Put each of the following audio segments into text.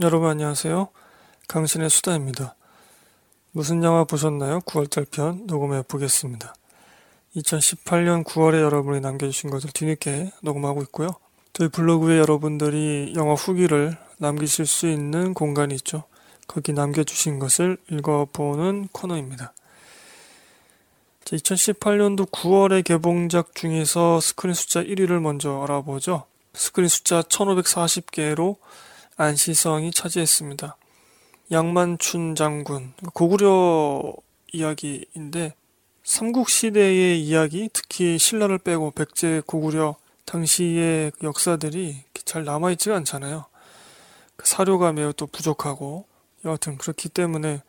여러분 안녕하세요. 강신의 수다입니다. 무슨 영화 보셨나요? 9월달 편 녹음해 보겠습니다. 2018년 9월에 여러분이 남겨주신 것을 뒤늦게 녹음하고 있고요. 저희 블로그에 여러분들이 영화 후기를 남기실 수 있는 공간이 있죠. 거기 남겨주신 것을 읽어보는 코너입니다. 2018년도 9월의 개봉작 중에서 스크린 숫자 1위를 먼저 알아보죠. 스크린 숫자 1540개로 안시성이 차지했습니다. 양만춘 장군, 고구려 이야기인데 삼국 시대의 이야기, 특히 신라를 빼고 백제, 고구려 당시의 역사들이 잘 남아있지가 않잖아요. 그 사료가 매우 또 부족하고 여하튼 그렇기 때문에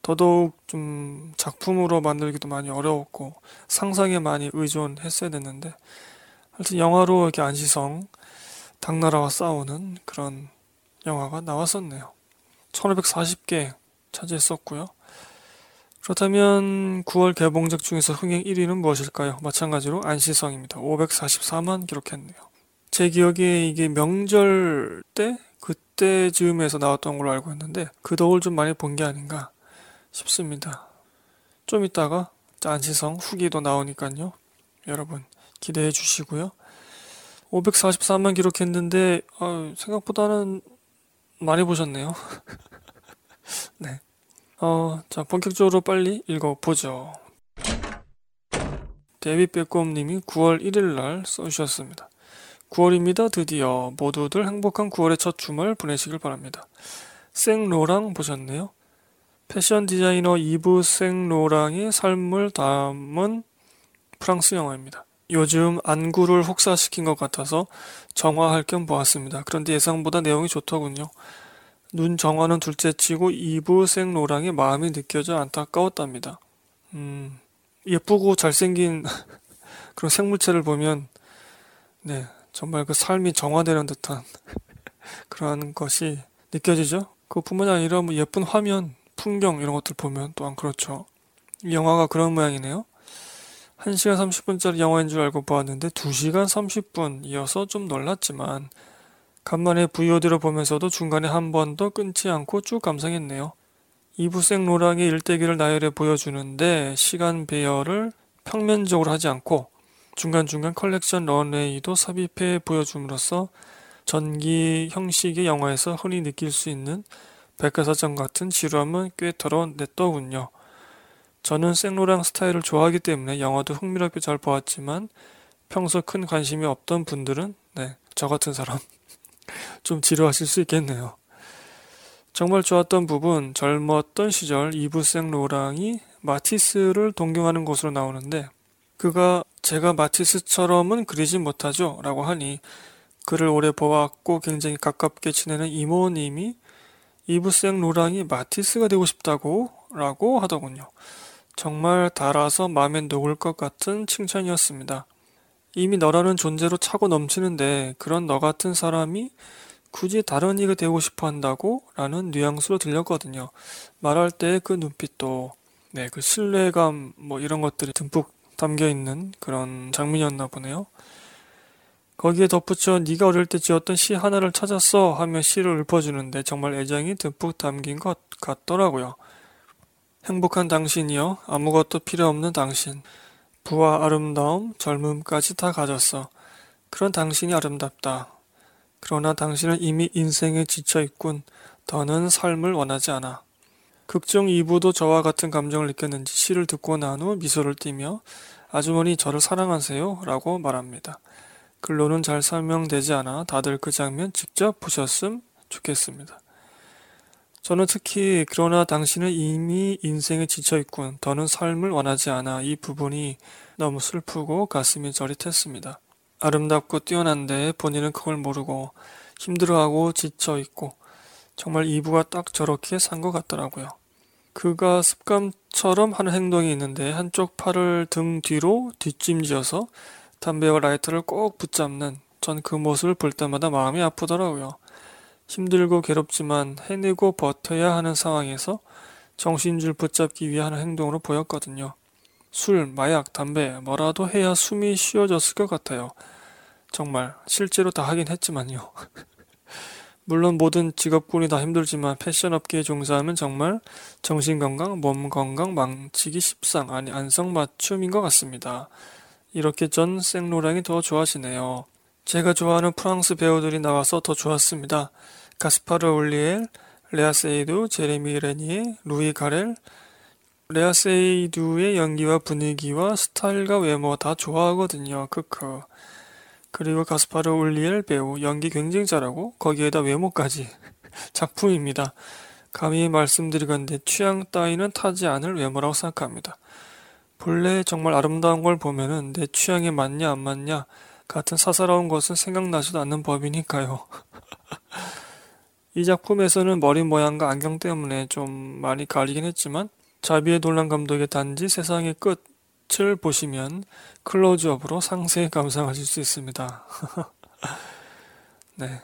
더더욱 좀 작품으로 만들기도 많이 어려웠고 상상에 많이 의존했어야 됐는데 하여튼 영화로 이렇게 안시성 당나라와 싸우는 그런 영화가 나왔었네요. 1540개 차지했었고요. 그렇다면 9월 개봉작 중에서 흥행 1위는 무엇일까요? 마찬가지로 안시성입니다. 544만 기록했네요. 제 기억에 이게 명절 때 그때 즈음에서 나왔던 걸로 알고 있는데 그 덕을 좀 많이 본 게 아닌가 싶습니다. 좀 이따가 안시성 후기도 나오니까요. 여러분 기대해 주시고요. 544만 기록했는데 어, 생각보다는 많이 보셨네요. 네. 어, 자, 본격적으로 빨리 읽어보죠. 데뷔 빼꼼님이 9월 1일 날 써주셨습니다. 9월입니다. 드디어 모두들 행복한 9월의 첫 주말 보내시길 바랍니다. 생로랑 보셨네요. 패션 디자이너 이브 생로랑의 삶을 담은 프랑스 영화입니다. 요즘 안구를 혹사시킨 것 같아서 정화할 겸 보았습니다. 그런데 예상보다 내용이 좋더군요. 눈 정화는 둘째치고 이브 생로랑의 마음이 느껴져 안타까웠답니다. 음, 예쁘고 잘생긴 그런 생물체를 보면 네 정말 그 삶이 정화되는 듯한 그러한 것이 느껴지죠. 그뿐만 아니라 뭐 예쁜 화면, 풍경 이런 것들 보면 또한 그렇죠. 이 영화가 그런 모양이네요. 1시간 30분짜리 영화인 줄 알고 보았는데 2시간 30분이어서 좀 놀랐지만 간만에 VOD를 보면서도 중간에 한 번도 끊지 않고 쭉 감상했네요. 이부생 로랑의 일대기를 나열해 보여주는데 시간 배열을 평면적으로 하지 않고 중간중간 컬렉션 런웨이도 삽입해 보여줌으로써 전기 형식의 영화에서 흔히 느낄 수 있는 백과사전 같은 지루함은 꽤 덜어냈더군요. 저는 생로랑 스타일을 좋아하기 때문에 영화도 흥미롭게 잘 보았지만 평소 큰 관심이 없던 분들은 네, 저 같은 사람 좀 지루하실 수 있겠네요. 정말 좋았던 부분 젊었던 시절 이브 생로랑이 마티스를 동경하는 것으로 나오는데 그가 제가 마티스처럼은 그리진 못하죠 라고 하니 그를 오래 보았고 굉장히 가깝게 지내는 이모님이 이브 생로랑이 마티스가 되고 싶다고 라고 하더군요. 정말 달아서 마음에 녹을 것 같은 칭찬이었습니다. 이미 너라는 존재로 차고 넘치는데 그런 너 같은 사람이 굳이 다른 이가 되고 싶어 한다고? 라는 뉘앙스로 들렸거든요. 말할 때 그 눈빛도, 네, 그 신뢰감, 뭐 이런 것들이 듬뿍 담겨 있는 그런 장면이었나 보네요. 거기에 덧붙여 네가 어릴 때 지었던 시 하나를 찾았어 하며 시를 읊어주는데 정말 애정이 듬뿍 담긴 것 같더라고요. 행복한 당신이여 아무것도 필요 없는 당신. 부와 아름다움 젊음까지 다 가졌어. 그런 당신이 아름답다. 그러나 당신은 이미 인생에 지쳐 있군. 더는 삶을 원하지 않아. 극중 2부도 저와 같은 감정을 느꼈는지 시를 듣고 난 후 미소를 띠며 아주머니 저를 사랑하세요. 라고 말합니다. 글로는 잘 설명되지 않아 다들 그 장면 직접 보셨음 좋겠습니다 저는 특히 그러나 당신은 이미 인생에 지쳐있군. 더는 삶을 원하지 않아. 이 부분이 너무 슬프고 가슴이 저릿했습니다. 아름답고 뛰어난데 본인은 그걸 모르고 힘들어하고 지쳐있고 정말 이부가 딱 저렇게 산 것 같더라고요. 그가 습관처럼 하는 행동이 있는데 한쪽 팔을 등 뒤로 뒷짐지어서 담배와 라이터를 꼭 붙잡는 전 그 모습을 볼 때마다 마음이 아프더라고요. 힘들고 괴롭지만 해내고 버텨야 하는 상황에서 정신줄 붙잡기 위한 행동으로 보였거든요. 술, 마약, 담배, 뭐라도 해야 숨이 쉬어졌을 것 같아요. 정말 실제로 다 하긴 했지만요. 물론 모든 직업군이 다 힘들지만 패션 업계에 종사하면 정말 정신건강, 몸건강 망치기 십상, 아니 안성맞춤인 것 같습니다. 이렇게 전 생로랑이 더 좋아지네요. 제가 좋아하는 프랑스 배우들이 나와서 더 좋았습니다. 가스파르 올리엘, 레아 세이두, 제레미 레니에, 루이 가렐, 레아 세이두의 연기와 분위기와 스타일과 외모 다 좋아하거든요. 크크. 그리고 가스파르 올리엘 배우 연기 굉장히 잘하고 거기에다 외모까지 작품입니다. 감히 말씀드리건데 취향 따위는 타지 않을 외모라고 생각합니다. 본래 정말 아름다운 걸 보면은 내 취향에 맞냐 안 맞냐 같은 사사로운 것은 생각나지도 않는 법이니까요. 이 작품에서는 머리 모양과 안경 때문에 좀 많이 가리긴 했지만 자비의 놀란 감독의 단지 세상의 끝을 보시면 클로즈업으로 상세히 감상하실 수 있습니다. 네.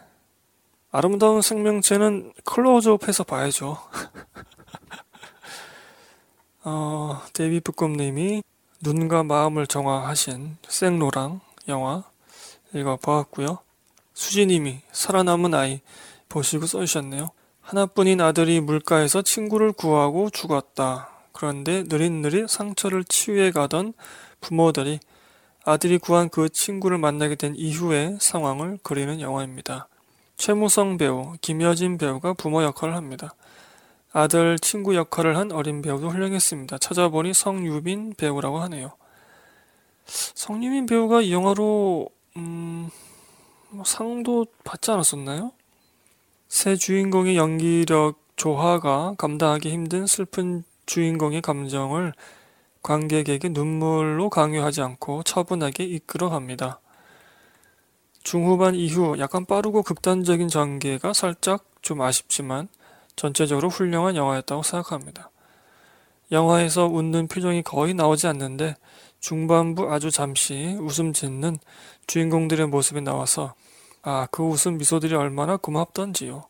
아름다운 생명체는 클로즈업해서 봐야죠. 어, 데이비 브꿈님이 눈과 마음을 정화하신 생로랑 영화 읽어 보았고요. 수지님이 살아남은 아이 보시고 써주셨네요. 하나뿐인 아들이 물가에서 친구를 구하고 죽었다. 그런데 느릿느릿 상처를 치유해 가던 부모들이 아들이 구한 그 친구를 만나게 된 이후의 상황을 그리는 영화입니다. 최무성 배우, 김여진 배우가 부모 역할을 합니다. 아들 친구 역할을 한 어린 배우도 훌륭했습니다. 찾아보니 성유빈 배우라고 하네요. 성유빈 배우가 이 영화로 음, 뭐 상도 받지 않았었나요? 새 주인공의 연기력 조화가 감당하기 힘든 슬픈 주인공의 감정을 관객에게 눈물로 강요하지 않고 차분하게 이끌어갑니다. 중후반 이후 약간 빠르고 극단적인 전개가 살짝 좀 아쉽지만 전체적으로 훌륭한 영화였다고 생각합니다. 영화에서 웃는 표정이 거의 나오지 않는데 중반부 아주 잠시 웃음 짓는 주인공들의 모습이 나와서 아, 그 웃음 미소들이 얼마나 고맙던지요.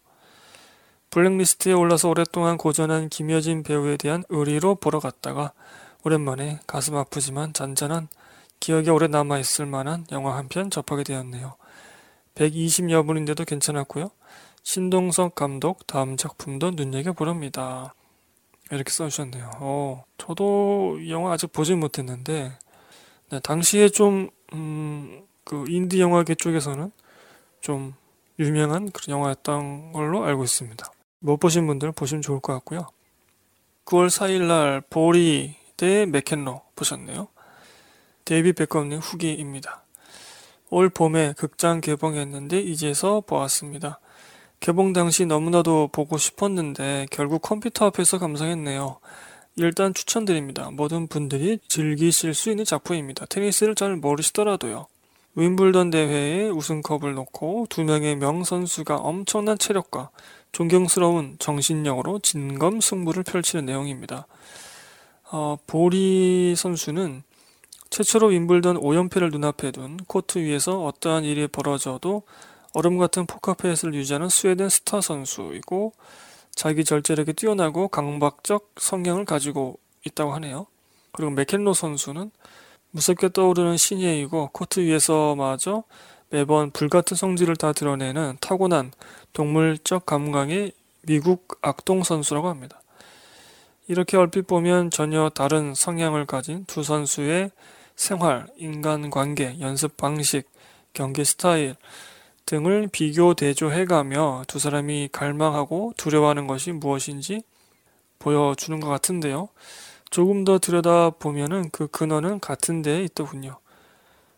블랙리스트에 올라서 오랫동안 고전한 김여진 배우에 대한 의리로 보러 갔다가 오랜만에 가슴 아프지만 잔잔한 기억에 오래 남아있을 만한 영화 한 편 접하게 되었네요. 120여 분인데도 괜찮았고요. 신동석 감독 다음 작품도 눈여겨보렵니다. 이렇게 써주셨네요. 어, 저도 이 영화 아직 보진 못했는데 네, 당시에 좀 음, 그 인디 영화계 쪽에서는 좀 유명한 그런 영화였던 걸로 알고 있습니다. 못 보신 분들 보시면 좋을 것 같고요. 9월 4일날 보리 대 맥켄로 보셨네요. 데이비 베컴님 후기입니다. 올 봄에 극장 개봉했는데 이제서 보았습니다. 개봉 당시 너무나도 보고 싶었는데 결국 컴퓨터 앞에서 감상했네요. 일단 추천드립니다. 모든 분들이 즐기실 수 있는 작품입니다. 테니스를 잘 모르시더라도요. 윈블던 대회에 우승컵을 놓고 두 명의 명선수가 엄청난 체력과 존경스러운 정신력으로 진검 승부를 펼치는 내용입니다. 어, 보리 선수는 최초로 윈블던 5연패를 눈앞에 둔 코트 위에서 어떠한 일이 벌어져도 얼음 같은 포커페이스를 유지하는 스웨덴 스타 선수이고 자기 절제력이 뛰어나고 강박적 성향을 가지고 있다고 하네요. 그리고 맥켄로 선수는 무섭게 떠오르는 신예이고 코트 위에서마저 매번 불같은 성질을 다 드러내는 타고난 동물적 감각의 미국 악동 선수라고 합니다. 이렇게 얼핏 보면 전혀 다른 성향을 가진 두 선수의 생활, 인간관계, 연습 방식, 경기 스타일 등을 비교 대조해 가며 두 사람이 갈망하고 두려워하는 것이 무엇인지 보여주는 것 같은데요. 조금 더 들여다 보면은 그 근원은 같은 데에 있더군요.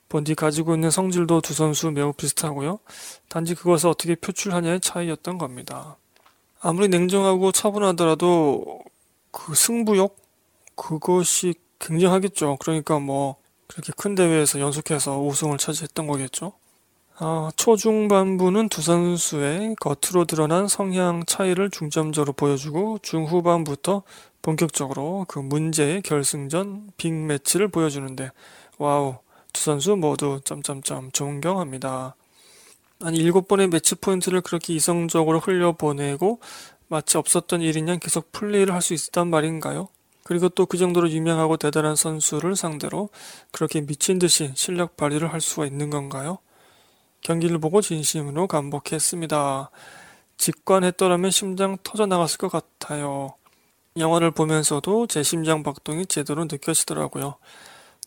본디 가지고 있는 성질도 두 선수 매우 비슷하고요. 단지 그것을 어떻게 표출하냐의 차이였던 겁니다. 아무리 냉정하고 차분하더라도 그 승부욕 그것이 굉장하겠죠. 그러니까 뭐 그렇게 큰 대회에서 연속해서 우승을 차지했던 거겠죠. 아, 초중반부는 두 선수의 겉으로 드러난 성향 차이를 중점적으로 보여주고 중후반부터 본격적으로 그 문제의 결승전 빅매치를 보여주는데 와우 두 선수 모두 점점점 존경합니다. 한 일곱 번의 매치 포인트를 그렇게 이성적으로 흘려보내고 마치 없었던 일인 양 계속 플레이를 할 수 있단 말인가요? 그리고 또 그 정도로 유명하고 대단한 선수를 상대로 그렇게 미친 듯이 실력 발휘를 할 수가 있는 건가요? 경기를 보고 진심으로 감복했습니다. 직관했더라면 심장 터져 나갔을 것 같아요. 영화를 보면서도 제 심장 박동이 제대로 느껴지더라고요.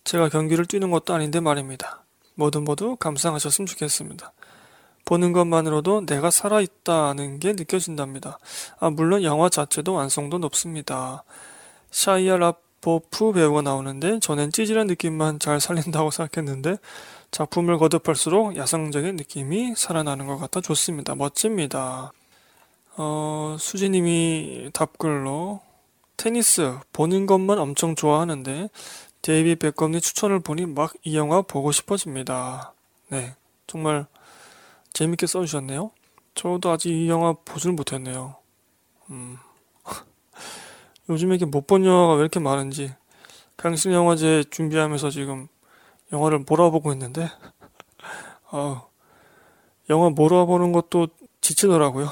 제가 경기를 뛰는 것도 아닌데 말입니다. 모두 모두 감상하셨으면 좋겠습니다. 보는 것만으로도 내가 살아있다는 게 느껴진답니다. 아, 물론 영화 자체도 완성도 높습니다. 샤이아 라보프 배우가 나오는데 저는 찌질한 느낌만 잘 살린다고 생각했는데 작품을 거듭할수록 야성적인 느낌이 살아나는 것 같아 좋습니다. 멋집니다. 어, 수지님이 답글로 테니스 보는 것만 엄청 좋아하는데 데이비 베컴님 추천을 보니 막 이 영화 보고 싶어집니다. 네, 정말 재밌게 써주셨네요. 저도 아직 이 영화 보질 못했네요. 음. 요즘에 이렇게 못 본 영화가 왜 이렇게 많은지 강신 영화제 준비하면서 지금 영화를 몰아보고 있는데 어, 영화 몰아보는 것도 지치더라고요.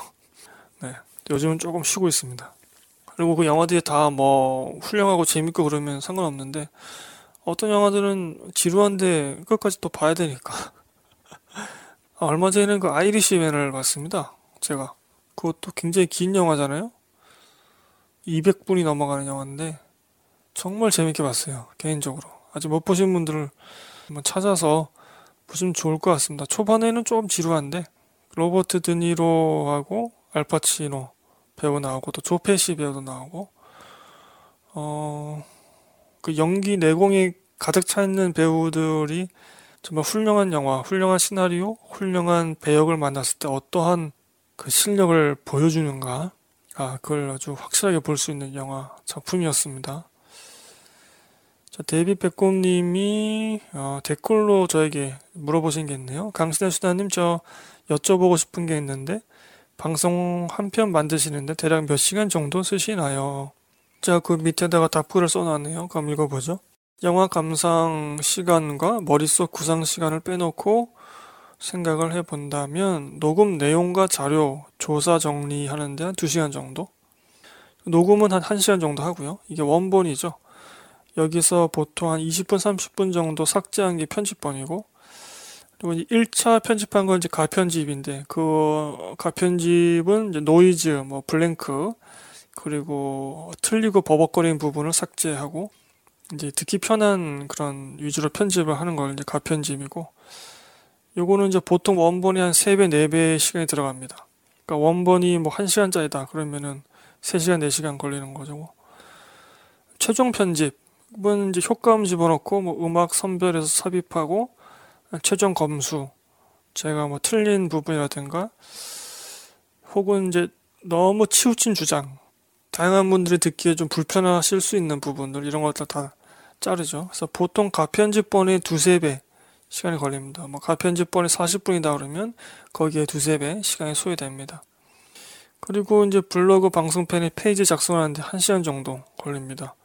네, 요즘은 조금 쉬고 있습니다. 그리고 그 영화들이 다 뭐 훌륭하고 재밌고 그러면 상관없는데 어떤 영화들은 지루한데 끝까지 또 봐야 되니까. 아, 얼마 전에는 그 아이리시맨을 봤습니다. 제가 그것도 굉장히 긴 영화잖아요. 200분이 넘어가는 영화인데 정말 재밌게 봤어요. 개인적으로 아직 못 보신 분들을 한번 찾아서 보시면 좋을 것 같습니다. 초반에는 좀 지루한데 로버트 드니로하고 알파치노 배우 나오고 또 조페시 배우도 나오고 어 그 연기 내공이 가득 차 있는 배우들이 정말 훌륭한 영화, 훌륭한 시나리오, 훌륭한 배역을 만났을 때 어떠한 그 실력을 보여주는가, 아 그걸 아주 확실하게 볼 수 있는 영화 작품이었습니다. 자, 데이비 백곰님이 어, 댓글로 저에게 물어보신 게 있네요. 강신혜 수다님 저 여쭤보고 싶은 게 있는데 방송 한 편 만드시는데 대략 몇 시간 정도 쓰시나요? 자, 그 밑에다가 답글을 써놨네요. 그럼 읽어보죠. 영화 감상 시간과 머릿속 구상 시간을 빼놓고 생각을 해본다면 녹음 내용과 자료, 조사 정리하는데 한 2시간 정도? 녹음은 한 1시간 정도 하고요. 이게 원본이죠. 여기서 보통 한 20분, 30분 정도 삭제한 게 편집본이고 그리고 이제 1차 편집한 건 이제 가편집인데 그 가편집은 이제 노이즈, 뭐 blank 그리고 틀리고 버벅거리는 부분을 삭제하고 이제 듣기 편한 그런 위주로 편집을 하는 걸 이제 가편집이고 요거는 이제 보통 원본이 한 3배, 4배 시간이 들어갑니다. 그러니까 원본이 뭐 1시간짜리다 그러면은 3시간, 4시간 걸리는 거죠. 최종 편집 은 이제 효과음 집어넣고 뭐 음악 선별해서 삽입하고 최종 검수 제가 뭐 틀린 부분이라든가 혹은 이제 너무 치우친 주장 다양한 분들이 듣기에 좀 불편하실 수 있는 부분들 이런 것들 다 자르죠. 그래서 보통 가편집본의 두세 배 시간이 걸립니다. 뭐 가편집본이 40분이다 그러면 거기에 두세 배 시간이 소요됩니다. 그리고 이제 블로그 방송편의 페이지 작성하는데 1시간 정도 걸립니다.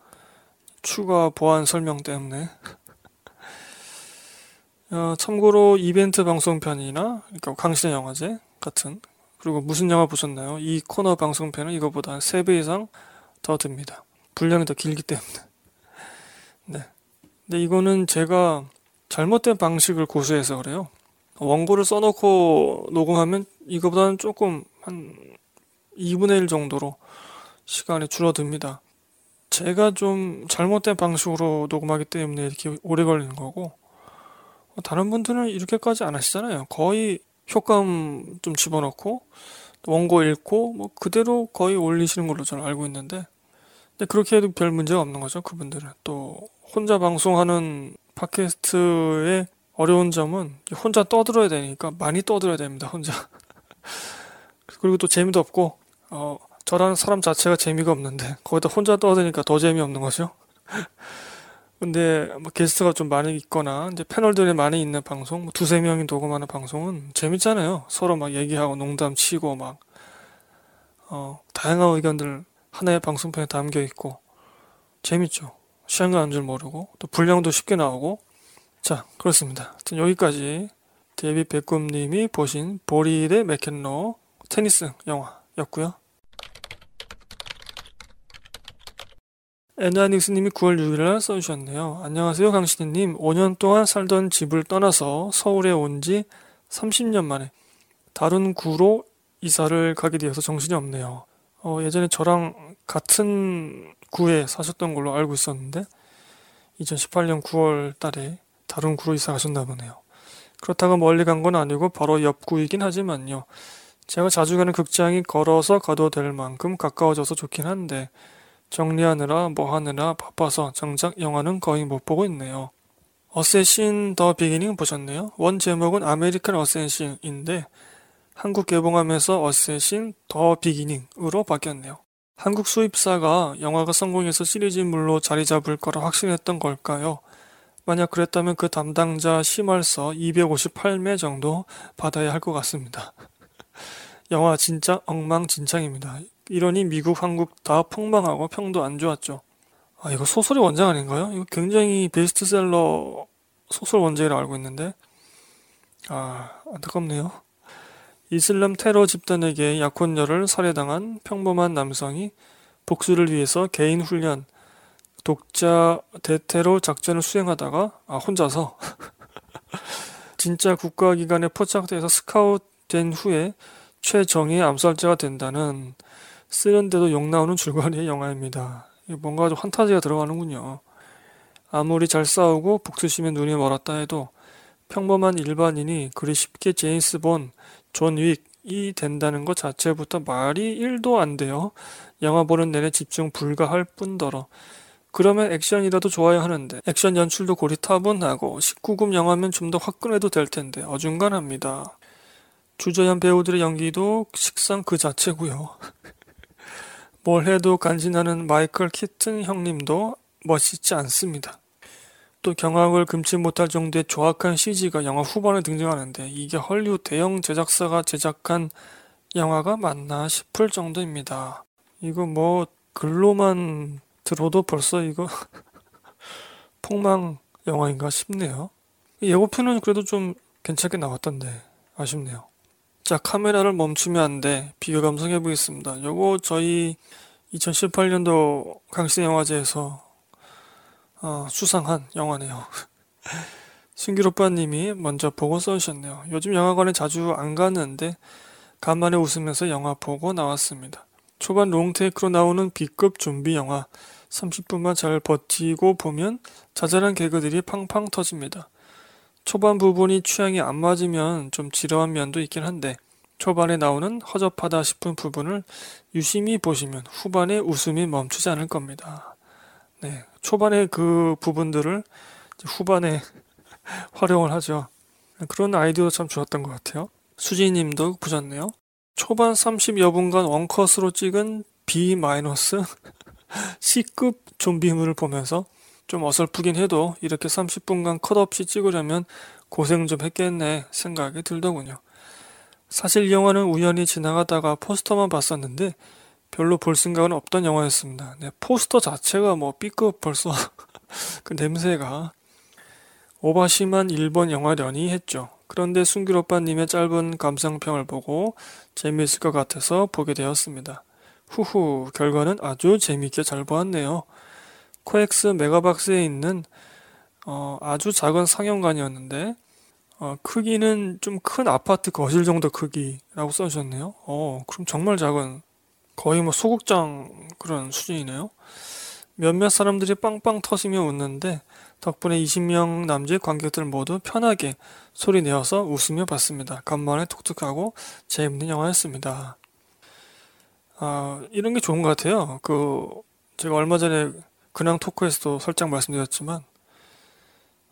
추가 보안 설명 때문에 어, 참고로 이벤트 방송편이나 그러니까 강신의 영화제 같은 그리고 무슨 영화 보셨나요? 이 코너 방송편은 이거보다 한 3배 이상 더 듭니다. 분량이 더 길기 때문에. 네. 근데 이거는 제가 잘못된 방식을 고수해서 그래요. 원고를 써놓고 녹음하면 이거보다는 조금 한 2분의 1 정도로 시간이 줄어듭니다. 제가 좀 잘못된 방식으로 녹음하기 때문에 이렇게 오래 걸리는 거고, 다른 분들은 이렇게까지 안 하시잖아요. 거의 효과음 좀 집어넣고 원고 읽고 뭐 그대로 거의 올리시는 걸로 저는 알고 있는데 근데 그렇게 해도 별 문제가 없는 거죠. 그분들은 또 혼자 방송하는 팟캐스트의 어려운 점은 혼자 떠들어야 되니까 많이 떠들어야 됩니다. 혼자 그리고 또 재미도 없고 어 저라는 사람 자체가 재미가 없는데 거기다 혼자 떠드니까 더 재미없는 거죠. 근데 뭐 게스트가 좀 많이 있거나 이제 패널들이 많이 있는 방송, 뭐 두세 명이 녹음하는 방송은 재밌잖아요. 서로 막 얘기하고 농담 치고 막 어, 다양한 의견들 하나의 방송편에 담겨 있고 재밌죠. 시간 가는 줄 모르고 또 분량도 쉽게 나오고 자 그렇습니다. 여기까지 데이비 백꿈님이 보신 보리 대 맥켄로 테니스 영화였고요. 에나닉스님이 9월 6일날 써주셨네요. 안녕하세요, 강신희님. 5년 동안 살던 집을 떠나서 서울에 온 지 30년 만에 다른 구로 이사를 가게 되어서 정신이 없네요. 어, 예전에 저랑 같은 구에 사셨던 걸로 알고 있었는데 2018년 9월 달에 다른 구로 이사 가셨나 보네요. 그렇다고 멀리 간 건 아니고 바로 옆 구이긴 하지만요. 제가 자주 가는 극장이 걸어서 가도 될 만큼 가까워져서 좋긴 한데 정리하느라 뭐 하느라 바빠서 정작 영화는 거의 못 보고 있네요. 어쌔신 더 비기닝 보셨네요? 원 제목은 아메리칸 어쌔신인데 한국 개봉하면서 어쌔신 더 비기닝으로 바뀌었네요. 한국 수입사가 영화가 성공해서 시리즈물로 자리 잡을 거라 확신했던 걸까요? 만약 그랬다면 그 담당자 심할서 258매 정도 받아야 할 것 같습니다. 영화 진짜 엉망진창입니다. 이러니 미국, 한국 다 폭망하고 평도 안 좋았죠. 아, 이거 소설의 원작 아닌가요? 이거 굉장히 베스트셀러 소설 원작이라고 알고 있는데, 아, 안타깝네요. 이슬람 테러 집단에게 약혼녀를 살해당한 평범한 남성이 복수를 위해서 개인 훈련, 독자 대테러 작전을 수행하다가 아 혼자서 진짜 국가기관에 포착돼서 스카웃 된 후에 최정의 암살자가 된다는 쓰는데도 욕 나오는 줄거리의 영화입니다. 뭔가 좀 환타지가 들어가는군요. 아무리 잘 싸우고 복수심에 눈이 멀었다 해도 평범한 일반인이 그리 쉽게 제임스 본드, 존 윅이 된다는 것 자체부터 말이 1도 안 돼요. 영화 보는 내내 집중 불가할 뿐더러. 그러면 액션이라도 좋아야 하는데 액션 연출도 고리타분하고 19금 영화면 좀 더 화끈해도 될 텐데 어중간합니다. 주조연 배우들의 연기도 식상 그 자체고요. 뭘 해도 간지나는 마이클 키튼 형님도 멋있지 않습니다. 또 경악을 금치 못할 정도의 조악한 CG가 영화 후반에 등장하는데 이게 헐리우드 대형 제작사가 제작한 영화가 맞나 싶을 정도입니다. 이거 뭐 글로만 들어도 벌써 이거 폭망 영화인가 싶네요. 예고편은 그래도 좀 괜찮게 나왔던데 아쉽네요. 자 카메라를 멈추면 안 돼. 비교 감상 해 보겠습니다. 요거 저희 2018년도 강신 영화제에서 어, 수상한 영화네요. 신길 오빠님이 먼저 보고 써주셨네요. 요즘 영화관에 자주 안 가는데 간만에 웃으면서 영화 보고 나왔습니다. 초반 롱테이크로 나오는 B급 좀비 영화 30분만 잘 버티고 보면 자잘한 개그들이 팡팡 터집니다. 초반 부분이 취향이 안 맞으면 좀 지루한 면도 있긴 한데 초반에 나오는 허접하다 싶은 부분을 유심히 보시면 후반에 웃음이 멈추지 않을 겁니다. 네, 초반에 그 부분들을 후반에 활용을 하죠. 그런 아이디어 참 좋았던 것 같아요. 수지님도 보셨네요. 초반 30여 분간 원컷으로 찍은 B- C급 좀비물을 보면서 좀 어설프긴 해도 이렇게 30분간 컷 없이 찍으려면 고생 좀 했겠네 생각이 들더군요. 사실 이 영화는 우연히 지나가다가 포스터만 봤었는데 별로 볼 생각은 없던 영화였습니다. 네, 포스터 자체가 뭐 B급 벌써 그 냄새가 오바심한 일본 영화련이 했죠. 그런데 순길 오빠님의 짧은 감상평을 보고 재미있을 것 같아서 보게 되었습니다. 후후 결과는 아주 재미있게 잘 보았네요. 코엑스 메가박스에 있는 어, 아주 작은 상영관이었는데 어, 크기는 좀 큰 아파트 거실 정도 크기라고 써주셨네요. 어, 그럼 정말 작은 거의 뭐 소극장 그런 수준이네요. 몇몇 사람들이 빵빵 터지며 웃는데 덕분에 20명 남짓 관객들 모두 편하게 소리 내어서 웃으며 봤습니다. 간만에 독특하고 재밌는 영화였습니다. 아, 이런 게 좋은 것 같아요. 그, 제가 얼마 전에 근황 토크에서도 살짝 말씀드렸지만,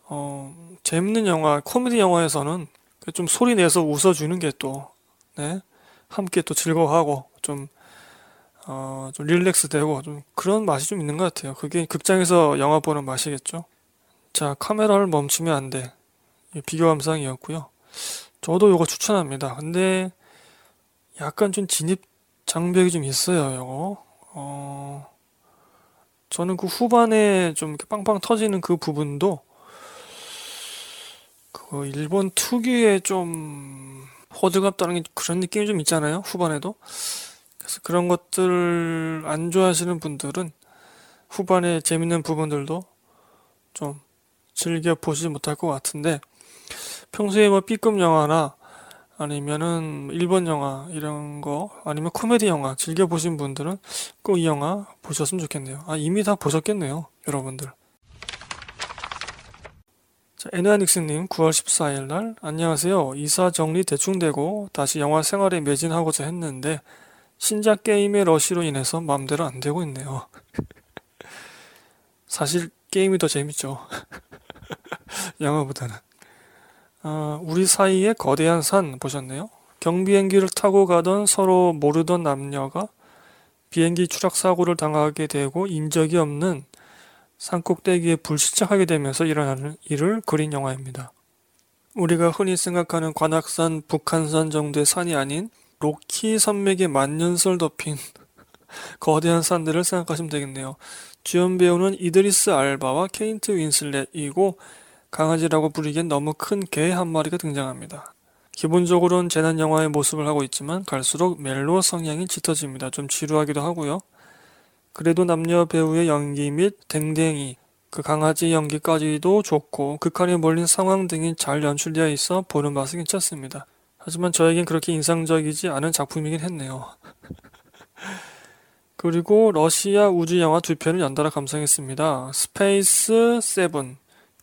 어, 재밌는 영화, 코미디 영화에서는 좀 소리 내서 웃어주는 게 또, 네, 함께 또 즐거워하고, 좀 어, 좀 릴렉스 되고 좀 그런 맛이 좀 있는 것 같아요. 그게 극장에서 영화 보는 맛이겠죠. 자, 카메라를 멈추면 안 돼. 비교 감상이었고요. 저도 이거 추천합니다. 근데 약간 좀 진입 장벽이 좀 있어요, 이거. 어, 저는 그 후반에 좀 빵빵 터지는 그 부분도 그 일본 특유의 좀 호들갑 떠는 그런 느낌이 좀 있잖아요, 후반에도. 그래서 그런 것들 안 좋아하시는 분들은 후반에 재밌는 부분들도 좀 즐겨 보시지 못할 것 같은데 평소에 뭐 B급 영화나 아니면은 일본 영화 이런 거 아니면 코미디 영화 즐겨 보신 분들은 꼭 이 영화 보셨으면 좋겠네요. 아 이미 다 보셨겠네요, 여러분들. 자, 에누아닉스님 9월 14일 날 안녕하세요. 이사 정리 대충 되고 다시 영화 생활에 매진하고자 했는데 신작 게임의 러시로 인해서 마음대로 안 되고 있네요. 사실 게임이 더 재밌죠. 영화보다는. 아, 우리 사이에 거대한 산 보셨네요? 경비행기를 타고 가던 서로 모르던 남녀가 비행기 추락 사고를 당하게 되고 인적이 없는 산 꼭대기에 불시착하게 되면서 일어나는 일을 그린 영화입니다. 우리가 흔히 생각하는 관악산, 북한산 정도의 산이 아닌 로키 산맥의 만년설 덮인 거대한 산들을 생각하시면 되겠네요. 주연 배우는 이드리스 알바와 케인트 윈슬렛이고 강아지라고 부르기엔 너무 큰 개 한 마리가 등장합니다. 기본적으로는 재난 영화의 모습을 하고 있지만 갈수록 멜로 성향이 짙어집니다. 좀 지루하기도 하고요. 그래도 남녀 배우의 연기 및 댕댕이, 그 강아지 연기까지도 좋고 극한에 몰린 상황 등이 잘 연출되어 있어 보는 맛이 괜찮습니다. 하지만 저에겐 그렇게 인상적이지 않은 작품이긴 했네요. 그리고 러시아 우주 영화 두 편을 연달아 감상했습니다. 스페이스 세븐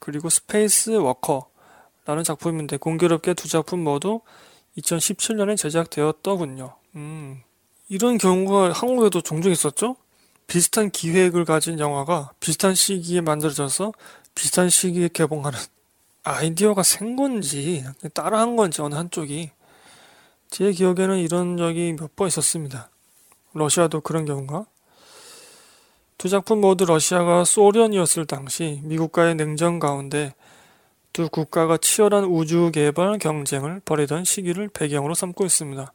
그리고 스페이스 워커라는 작품인데 공교롭게 두 작품 모두 2017년에 제작되었더군요. 음, 이런 경우가 한국에도 종종 있었죠? 비슷한 기획을 가진 영화가 비슷한 시기에 만들어져서 비슷한 시기에 개봉하는 아이디어가 샌 건지 따라한 건지 어느 한쪽이 제 기억에는 이런 적이 몇 번 있었습니다. 러시아도 그런 경우가? 두 작품 모두 러시아가 소련이었을 당시 미국과의 냉전 가운데 두 국가가 치열한 우주 개발 경쟁을 벌이던 시기를 배경으로 삼고 있습니다.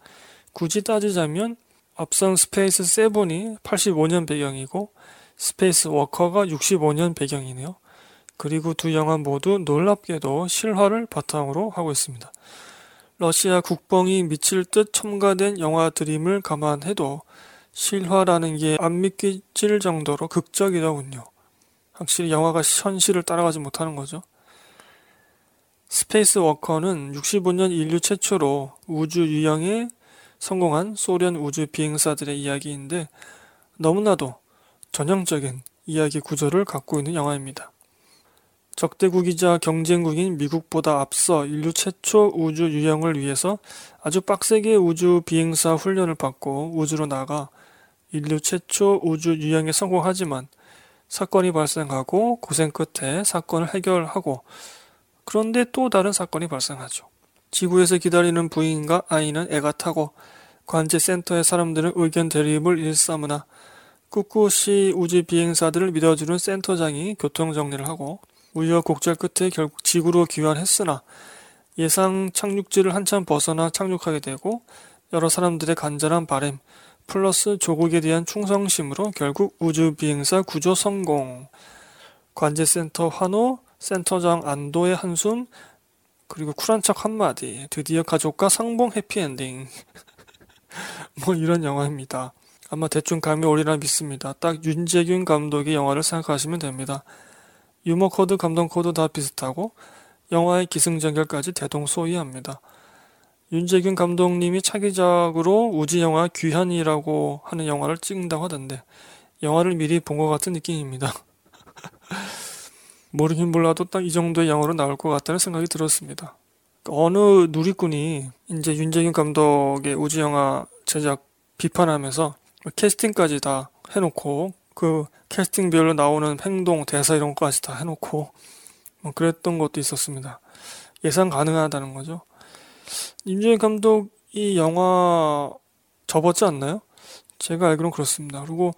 굳이 따지자면 앞선 스페이스 세븐이 85년 배경이고 스페이스 워커가 65년 배경이네요. 그리고 두 영화 모두 놀랍게도 실화를 바탕으로 하고 있습니다. 러시아 국뽕이 미칠 듯 첨가된 영화들임을 감안해도 실화라는 게 안 믿기질 정도로 극적이더군요. 확실히 영화가 현실을 따라가지 못하는 거죠. 스페이스 워커는 65년 인류 최초로 우주 유영에 성공한 소련 우주 비행사들의 이야기인데 너무나도 전형적인 이야기 구조를 갖고 있는 영화입니다. 적대국이자 경쟁국인 미국보다 앞서 인류 최초 우주 유영을 위해서 아주 빡세게 우주 비행사 훈련을 받고 우주로 나가 인류 최초 우주 유영에 성공하지만 사건이 발생하고 고생 끝에 사건을 해결하고 그런데 또 다른 사건이 발생하죠. 지구에서 기다리는 부인과 아이는 애가 타고 관제센터의 사람들은 의견 대립을 일삼으나 꿋꿋이 우주 비행사들을 믿어주는 센터장이 교통 정리를 하고 우여곡절 끝에 결국 지구로 귀환했으나 예상 착륙지를 한참 벗어나 착륙하게 되고 여러 사람들의 간절한 바램 플러스 조국에 대한 충성심으로 결국 우주 비행사 구조 성공. 관제센터 환호, 센터장 안도의 한숨, 그리고 쿨한 척 한마디. 드디어 가족과 상봉 해피엔딩. 뭐 이런 영화입니다. 아마 대충 감이 오리라 믿습니다. 딱 윤제균 감독의 영화를 생각하시면 됩니다. 유머 코드, 감동 코드 다 비슷하고 영화의 기승전결까지 대동소이합니다. 윤제균 감독님이 차기작으로 우주 영화 귀환이라고 하는 영화를 찍는다고 하던데 영화를 미리 본 것 같은 느낌입니다. 모르긴 몰라도 딱 이 정도의 영화로 나올 것 같다는 생각이 들었습니다. 어느 누리꾼이 이제 윤제균 감독의 우주 영화 제작 비판하면서 캐스팅까지 다 해놓고 그 캐스팅별로 나오는 행동, 대사 이런 것까지 다 해놓고 뭐 그랬던 것도 있었습니다. 예상 가능하다는 거죠. 임준희 감독 이 영화 접었지 않나요? 제가 알기로는 그렇습니다. 그리고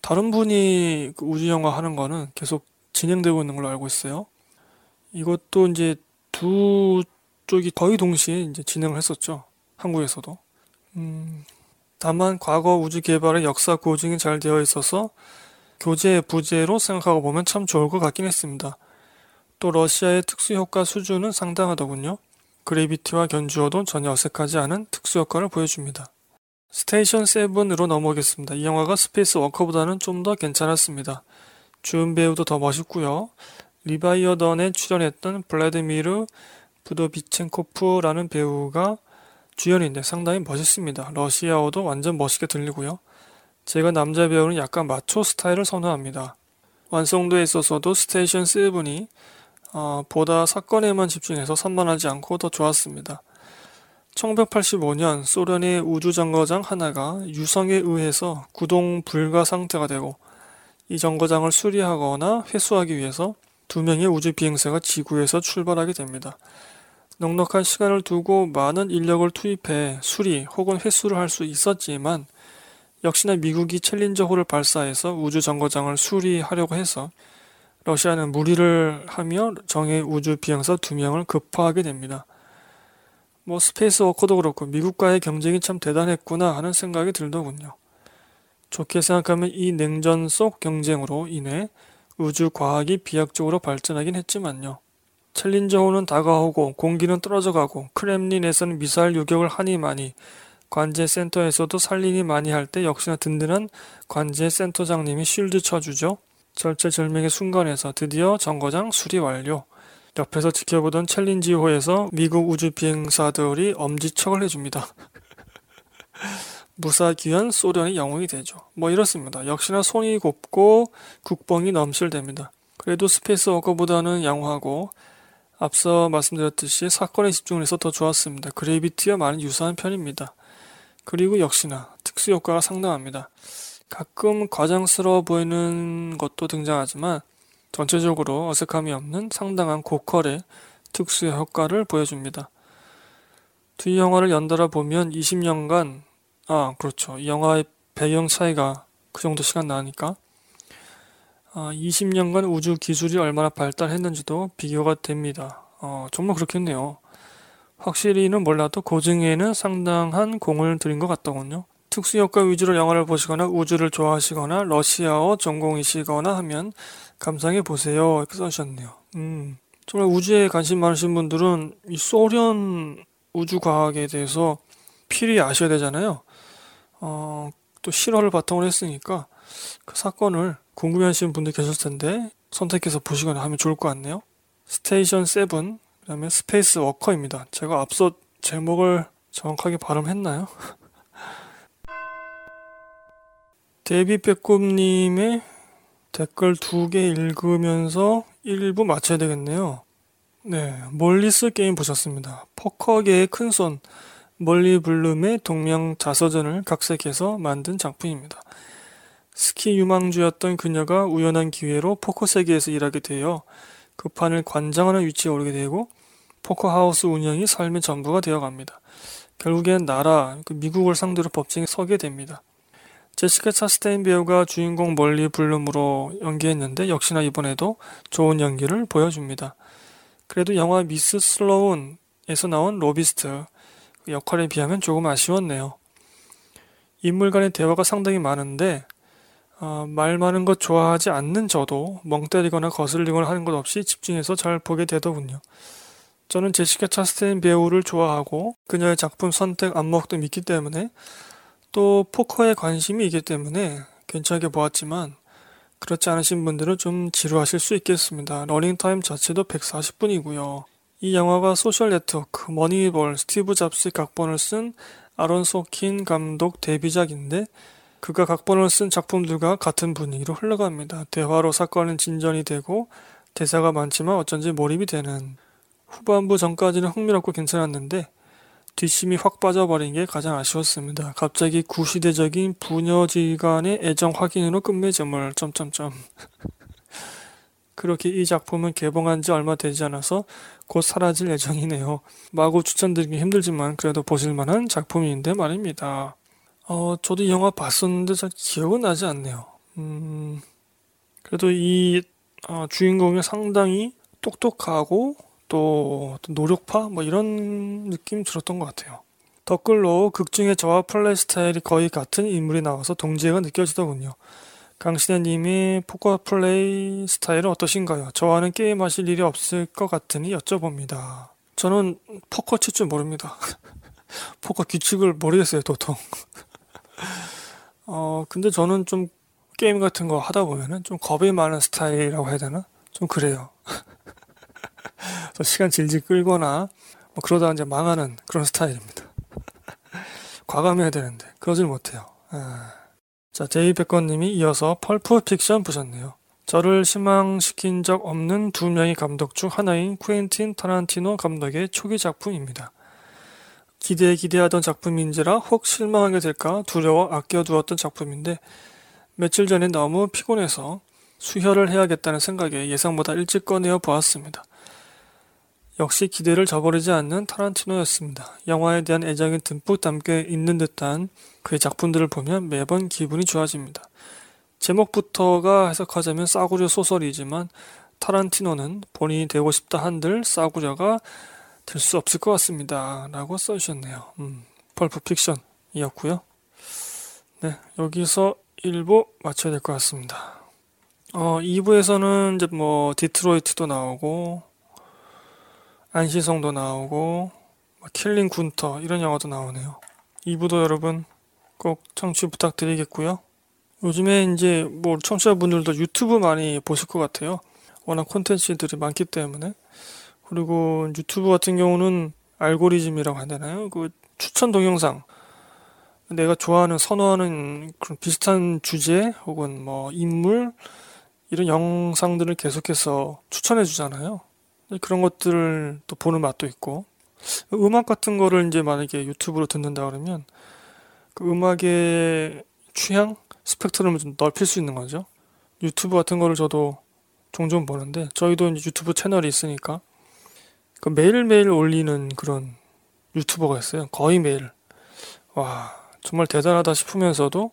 다른 분이 그 우주 영화 하는 거는 계속 진행되고 있는 걸로 알고 있어요. 이것도 이제 두 쪽이 거의 동시에 이제 진행을 했었죠. 한국에서도. 음, 다만 과거 우주 개발의 역사 고증이 잘 되어 있어서 교재 부재로 생각하고 보면 참 좋을 것 같긴 했습니다. 또 러시아의 특수 효과 수준은 상당하더군요. 그래비티와 견주어도 전혀 어색하지 않은 특수 효과를 보여줍니다. 스테이션 7으로 넘어오겠습니다. 이 영화가 스페이스 워커보다는 좀 더 괜찮았습니다. 주연 배우도 더 멋있고요. 리바이어던에 출연했던 블라드미르 부도비첸코프라는 배우가 주연인데 상당히 멋있습니다. 러시아어도 완전 멋있게 들리고요. 제가 남자 배우는 약간 마초 스타일을 선호합니다. 완성도에 있어서도 스테이션 7이 어, 보다 사건에만 집중해서 산만하지 않고 더 좋았습니다. 1985년 소련의 우주정거장 하나가 유성에 의해서 구동 불가 상태가 되고 이 정거장을 수리하거나 회수하기 위해서 두 명의 우주 비행사가 지구에서 출발하게 됩니다. 넉넉한 시간을 두고 많은 인력을 투입해 수리 혹은 회수를 할 수 있었지만 역시나 미국이 챌린저호를 발사해서 우주 정거장을 수리하려고 해서 러시아는 무리를 하며 정예 우주 비행사 두 명을 급파하게 됩니다. 뭐 스페이스 워커도 그렇고 미국과의 경쟁이 참 대단했구나 하는 생각이 들더군요. 좋게 생각하면 이 냉전 속 경쟁으로 인해 우주 과학이 비약적으로 발전하긴 했지만요. 챌린저호는 다가오고 공기는 떨어져가고 크렘린에서는 미사일 요격을 하니 마니 관제 센터에서도 살리니 마니 할 때 역시나 든든한 관제 센터장님이 shield 쳐주죠. 절체절명의 순간에서 드디어 정거장 수리 완료. 옆에서 지켜보던 챌린저호에서 미국 우주 비행사들이 엄지척을 해줍니다. 무사귀환 소련의 영웅이 되죠. 뭐 이렇습니다. 역시나 손이 곱고 국뽕이 넘실댑니다. 그래도 스페이스 워커보다는 양호하고 앞서 말씀드렸듯이 사건에 집중을 해서 더 좋았습니다. 그레이비티와 많이 유사한 편입니다. 그리고 역시나 특수 효과가 상당합니다. 가끔 과장스러워 보이는 것도 등장하지만 전체적으로 어색함이 없는 상당한 고퀄의 특수 효과를 보여줍니다. 두 영화를 연달아 보면 20년간 아 그렇죠 이 영화의 배경 차이가 그 정도 시간 나니까 아, 20년간 우주 기술이 얼마나 발달했는지도 비교가 됩니다. 어, 정말 그렇겠네요. 확실히는 몰라도 고증에는 상당한 공을 들인 것 같더군요. 특수효과 위주로 영화를 보시거나 우주를 좋아하시거나 러시아어 전공이시거나 하면 감상해 보세요. 이렇게 써주셨네요. 음, 정말 우주에 관심 많으신 분들은 이 소련 우주과학에 대해서 필히 아셔야 되잖아요. 어, 또 실화를 바탕으로 했으니까 그 사건을 궁금해 하시는 분들 계실 텐데 선택해서 보시거나 하면 좋을 것 같네요. 스테이션 7, 그 다음에 스페이스 워커입니다. 제가 앞서 제목을 정확하게 발음했나요? 데비 빼꼼님의 댓글 두 개 읽으면서 1부 마쳐야 되겠네요. 네, 몰리스 게임 보셨습니다. 포커계의 큰손 멀리 블룸의 동명 자서전을 각색해서 만든 작품입니다. 스키 유망주였던 그녀가 우연한 기회로 포커 세계에서 일하게 되어 그 판을 관장하는 위치에 오르게 되고 포커 하우스 운영이 삶의 전부가 되어갑니다. 결국엔 나라, 그 미국을 상대로 법정에 서게 됩니다. 제시카 차스테인 배우가 주인공 멀리 블룸으로 연기했는데 역시나 이번에도 좋은 연기를 보여줍니다. 그래도 영화 미스 슬로운에서 나온 로비스트 그 역할에 비하면 조금 아쉬웠네요. 인물 간의 대화가 상당히 많은데 어, 말 많은 것 좋아하지 않는 저도 멍 때리거나 거슬리거나 하는 것 없이 집중해서 잘 보게 되더군요. 저는 제시카 차스테인 배우를 좋아하고 그녀의 작품 선택 안목도 믿기 때문에 또 포커에 관심이 있기 때문에 괜찮게 보았지만 그렇지 않으신 분들은 좀 지루하실 수 있겠습니다. 러닝타임 자체도 140분이고요. 이 영화가 소셜 네트워크, 머니볼, 스티브 잡스의 각본을 쓴 아론 소킨 감독 데뷔작인데 그가 각본을 쓴 작품들과 같은 분위기로 흘러갑니다. 대화로 사건은 진전이 되고 대사가 많지만 어쩐지 몰입이 되는 후반부 전까지는 흥미롭고 괜찮았는데 뒷심이 확 빠져버린 게 가장 아쉬웠습니다. 갑자기 구시대적인 부녀지간의 애정 확인으로 끝맺음을 점점점 그렇게 이 작품은 개봉한 지 얼마 되지 않아서 곧 사라질 예정이네요. 마구 추천드리기 힘들지만 그래도 보실만한 작품인데 말입니다. 어, 저도 이 영화 봤었는데 잘 기억은 나지 않네요. 음, 그래도 이 어, 주인공이 상당히 똑똑하고 또 노력파 뭐 이런 느낌 들었던 것 같아요. 댓글로 극 중에 저와 플레이 스타일이 거의 같은 인물이 나와서 동지애가 느껴지더군요. 강신혜님이 포커 플레이 스타일은 어떠신가요? 저와는 게임하실 일이 없을 것 같으니 여쭤봅니다. 저는 포커 칠 줄 모릅니다. 포커 규칙을 모르겠어요, 도통. 어, 근데 저는 좀 게임 같은 거 하다 보면은 좀 겁이 많은 스타일이라고 해야 되나? 좀 그래요. 시간 질질 끌거나 뭐 그러다 이제 망하는 그런 스타일입니다. 과감해야 되는데 그러질 못해요. 아. 자, 제이백건님이 이어서 펄프 픽션 보셨네요. 저를 실망시킨 적 없는 두 명의 감독 중 하나인 쿠엔틴 타란티노 감독의 초기 작품입니다. 기대에 기대하던 작품인지라 혹 실망하게 될까 두려워 아껴두었던 작품인데 며칠 전에 너무 피곤해서 수혈을 해야겠다는 생각에 예상보다 일찍 꺼내어 보았습니다. 역시 기대를 저버리지 않는 타란티노였습니다. 영화에 대한 애정이 듬뿍 담겨 있는 듯한 그의 작품들을 보면 매번 기분이 좋아집니다. 제목부터가 해석하자면 싸구려 소설이지만 타란티노는 본인이 되고 싶다 한들 싸구려가 될 수 없을 것 같습니다. 라고 써주셨네요. 음, 펄프 픽션이었고요. 네, 여기서 1부 마쳐야 될 것 같습니다. 어, 2부에서는 이제 뭐 디트로이트도 나오고 안시성도 나오고 뭐 킬링 군터 이런 영화도 나오네요. 2부도 여러분 꼭 청취 부탁드리겠고요. 요즘에 이제 뭐 청취자분들도 유튜브 많이 보실 것 같아요. 워낙 콘텐츠들이 많기 때문에. 그리고 유튜브 같은 경우는 알고리즘이라고 하잖아요. 그 추천 동영상. 내가 좋아하는, 선호하는 그런 비슷한 주제 혹은 뭐 인물 이런 영상들을 계속해서 추천해 주잖아요. 그런 것들을 또 보는 맛도 있고. 음악 같은 거를 이제 만약에 유튜브로 듣는다 그러면 그 음악의 취향? 스펙트럼을 좀 넓힐 수 있는 거죠. 유튜브 같은 거를 저도 종종 보는데 저희도 이제 유튜브 채널이 있으니까 그 매일매일 올리는 그런 유튜버가 있어요. 거의 매일. 와, 정말 대단하다 싶으면서도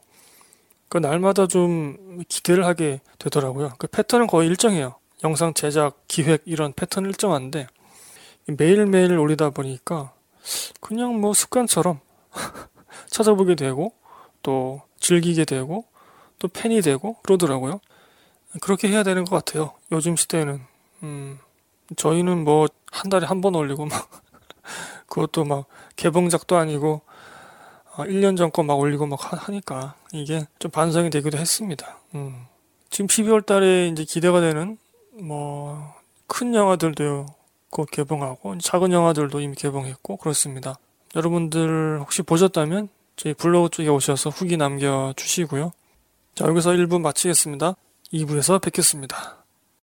그 날마다 좀 기대를 하게 되더라고요. 그 패턴은 거의 일정해요. 영상 제작, 기획 이런 패턴 일정한데 매일매일 올리다 보니까 그냥 뭐 습관처럼 찾아보게 되고 또 즐기게 되고 또 팬이 되고 그러더라고요. 그렇게 해야 되는 것 같아요. 요즘 시대에는. 음, 저희는 뭐 한 달에 한 번 올리고 막 그것도 막 개봉작도 아니고 1년 아, 전거 막 올리고 막 하니까 이게 좀 반성이 되기도 했습니다. 음. 지금 12월 달에 이제 기대가 되는 뭐 큰 영화들도 곧 개봉하고 작은 영화들도 이미 개봉했고 그렇습니다. 여러분들 혹시 보셨다면 저희 블로그 쪽에 오셔서 후기 남겨주시고요. 자, 여기서 1부 마치겠습니다. 2부에서 뵙겠습니다.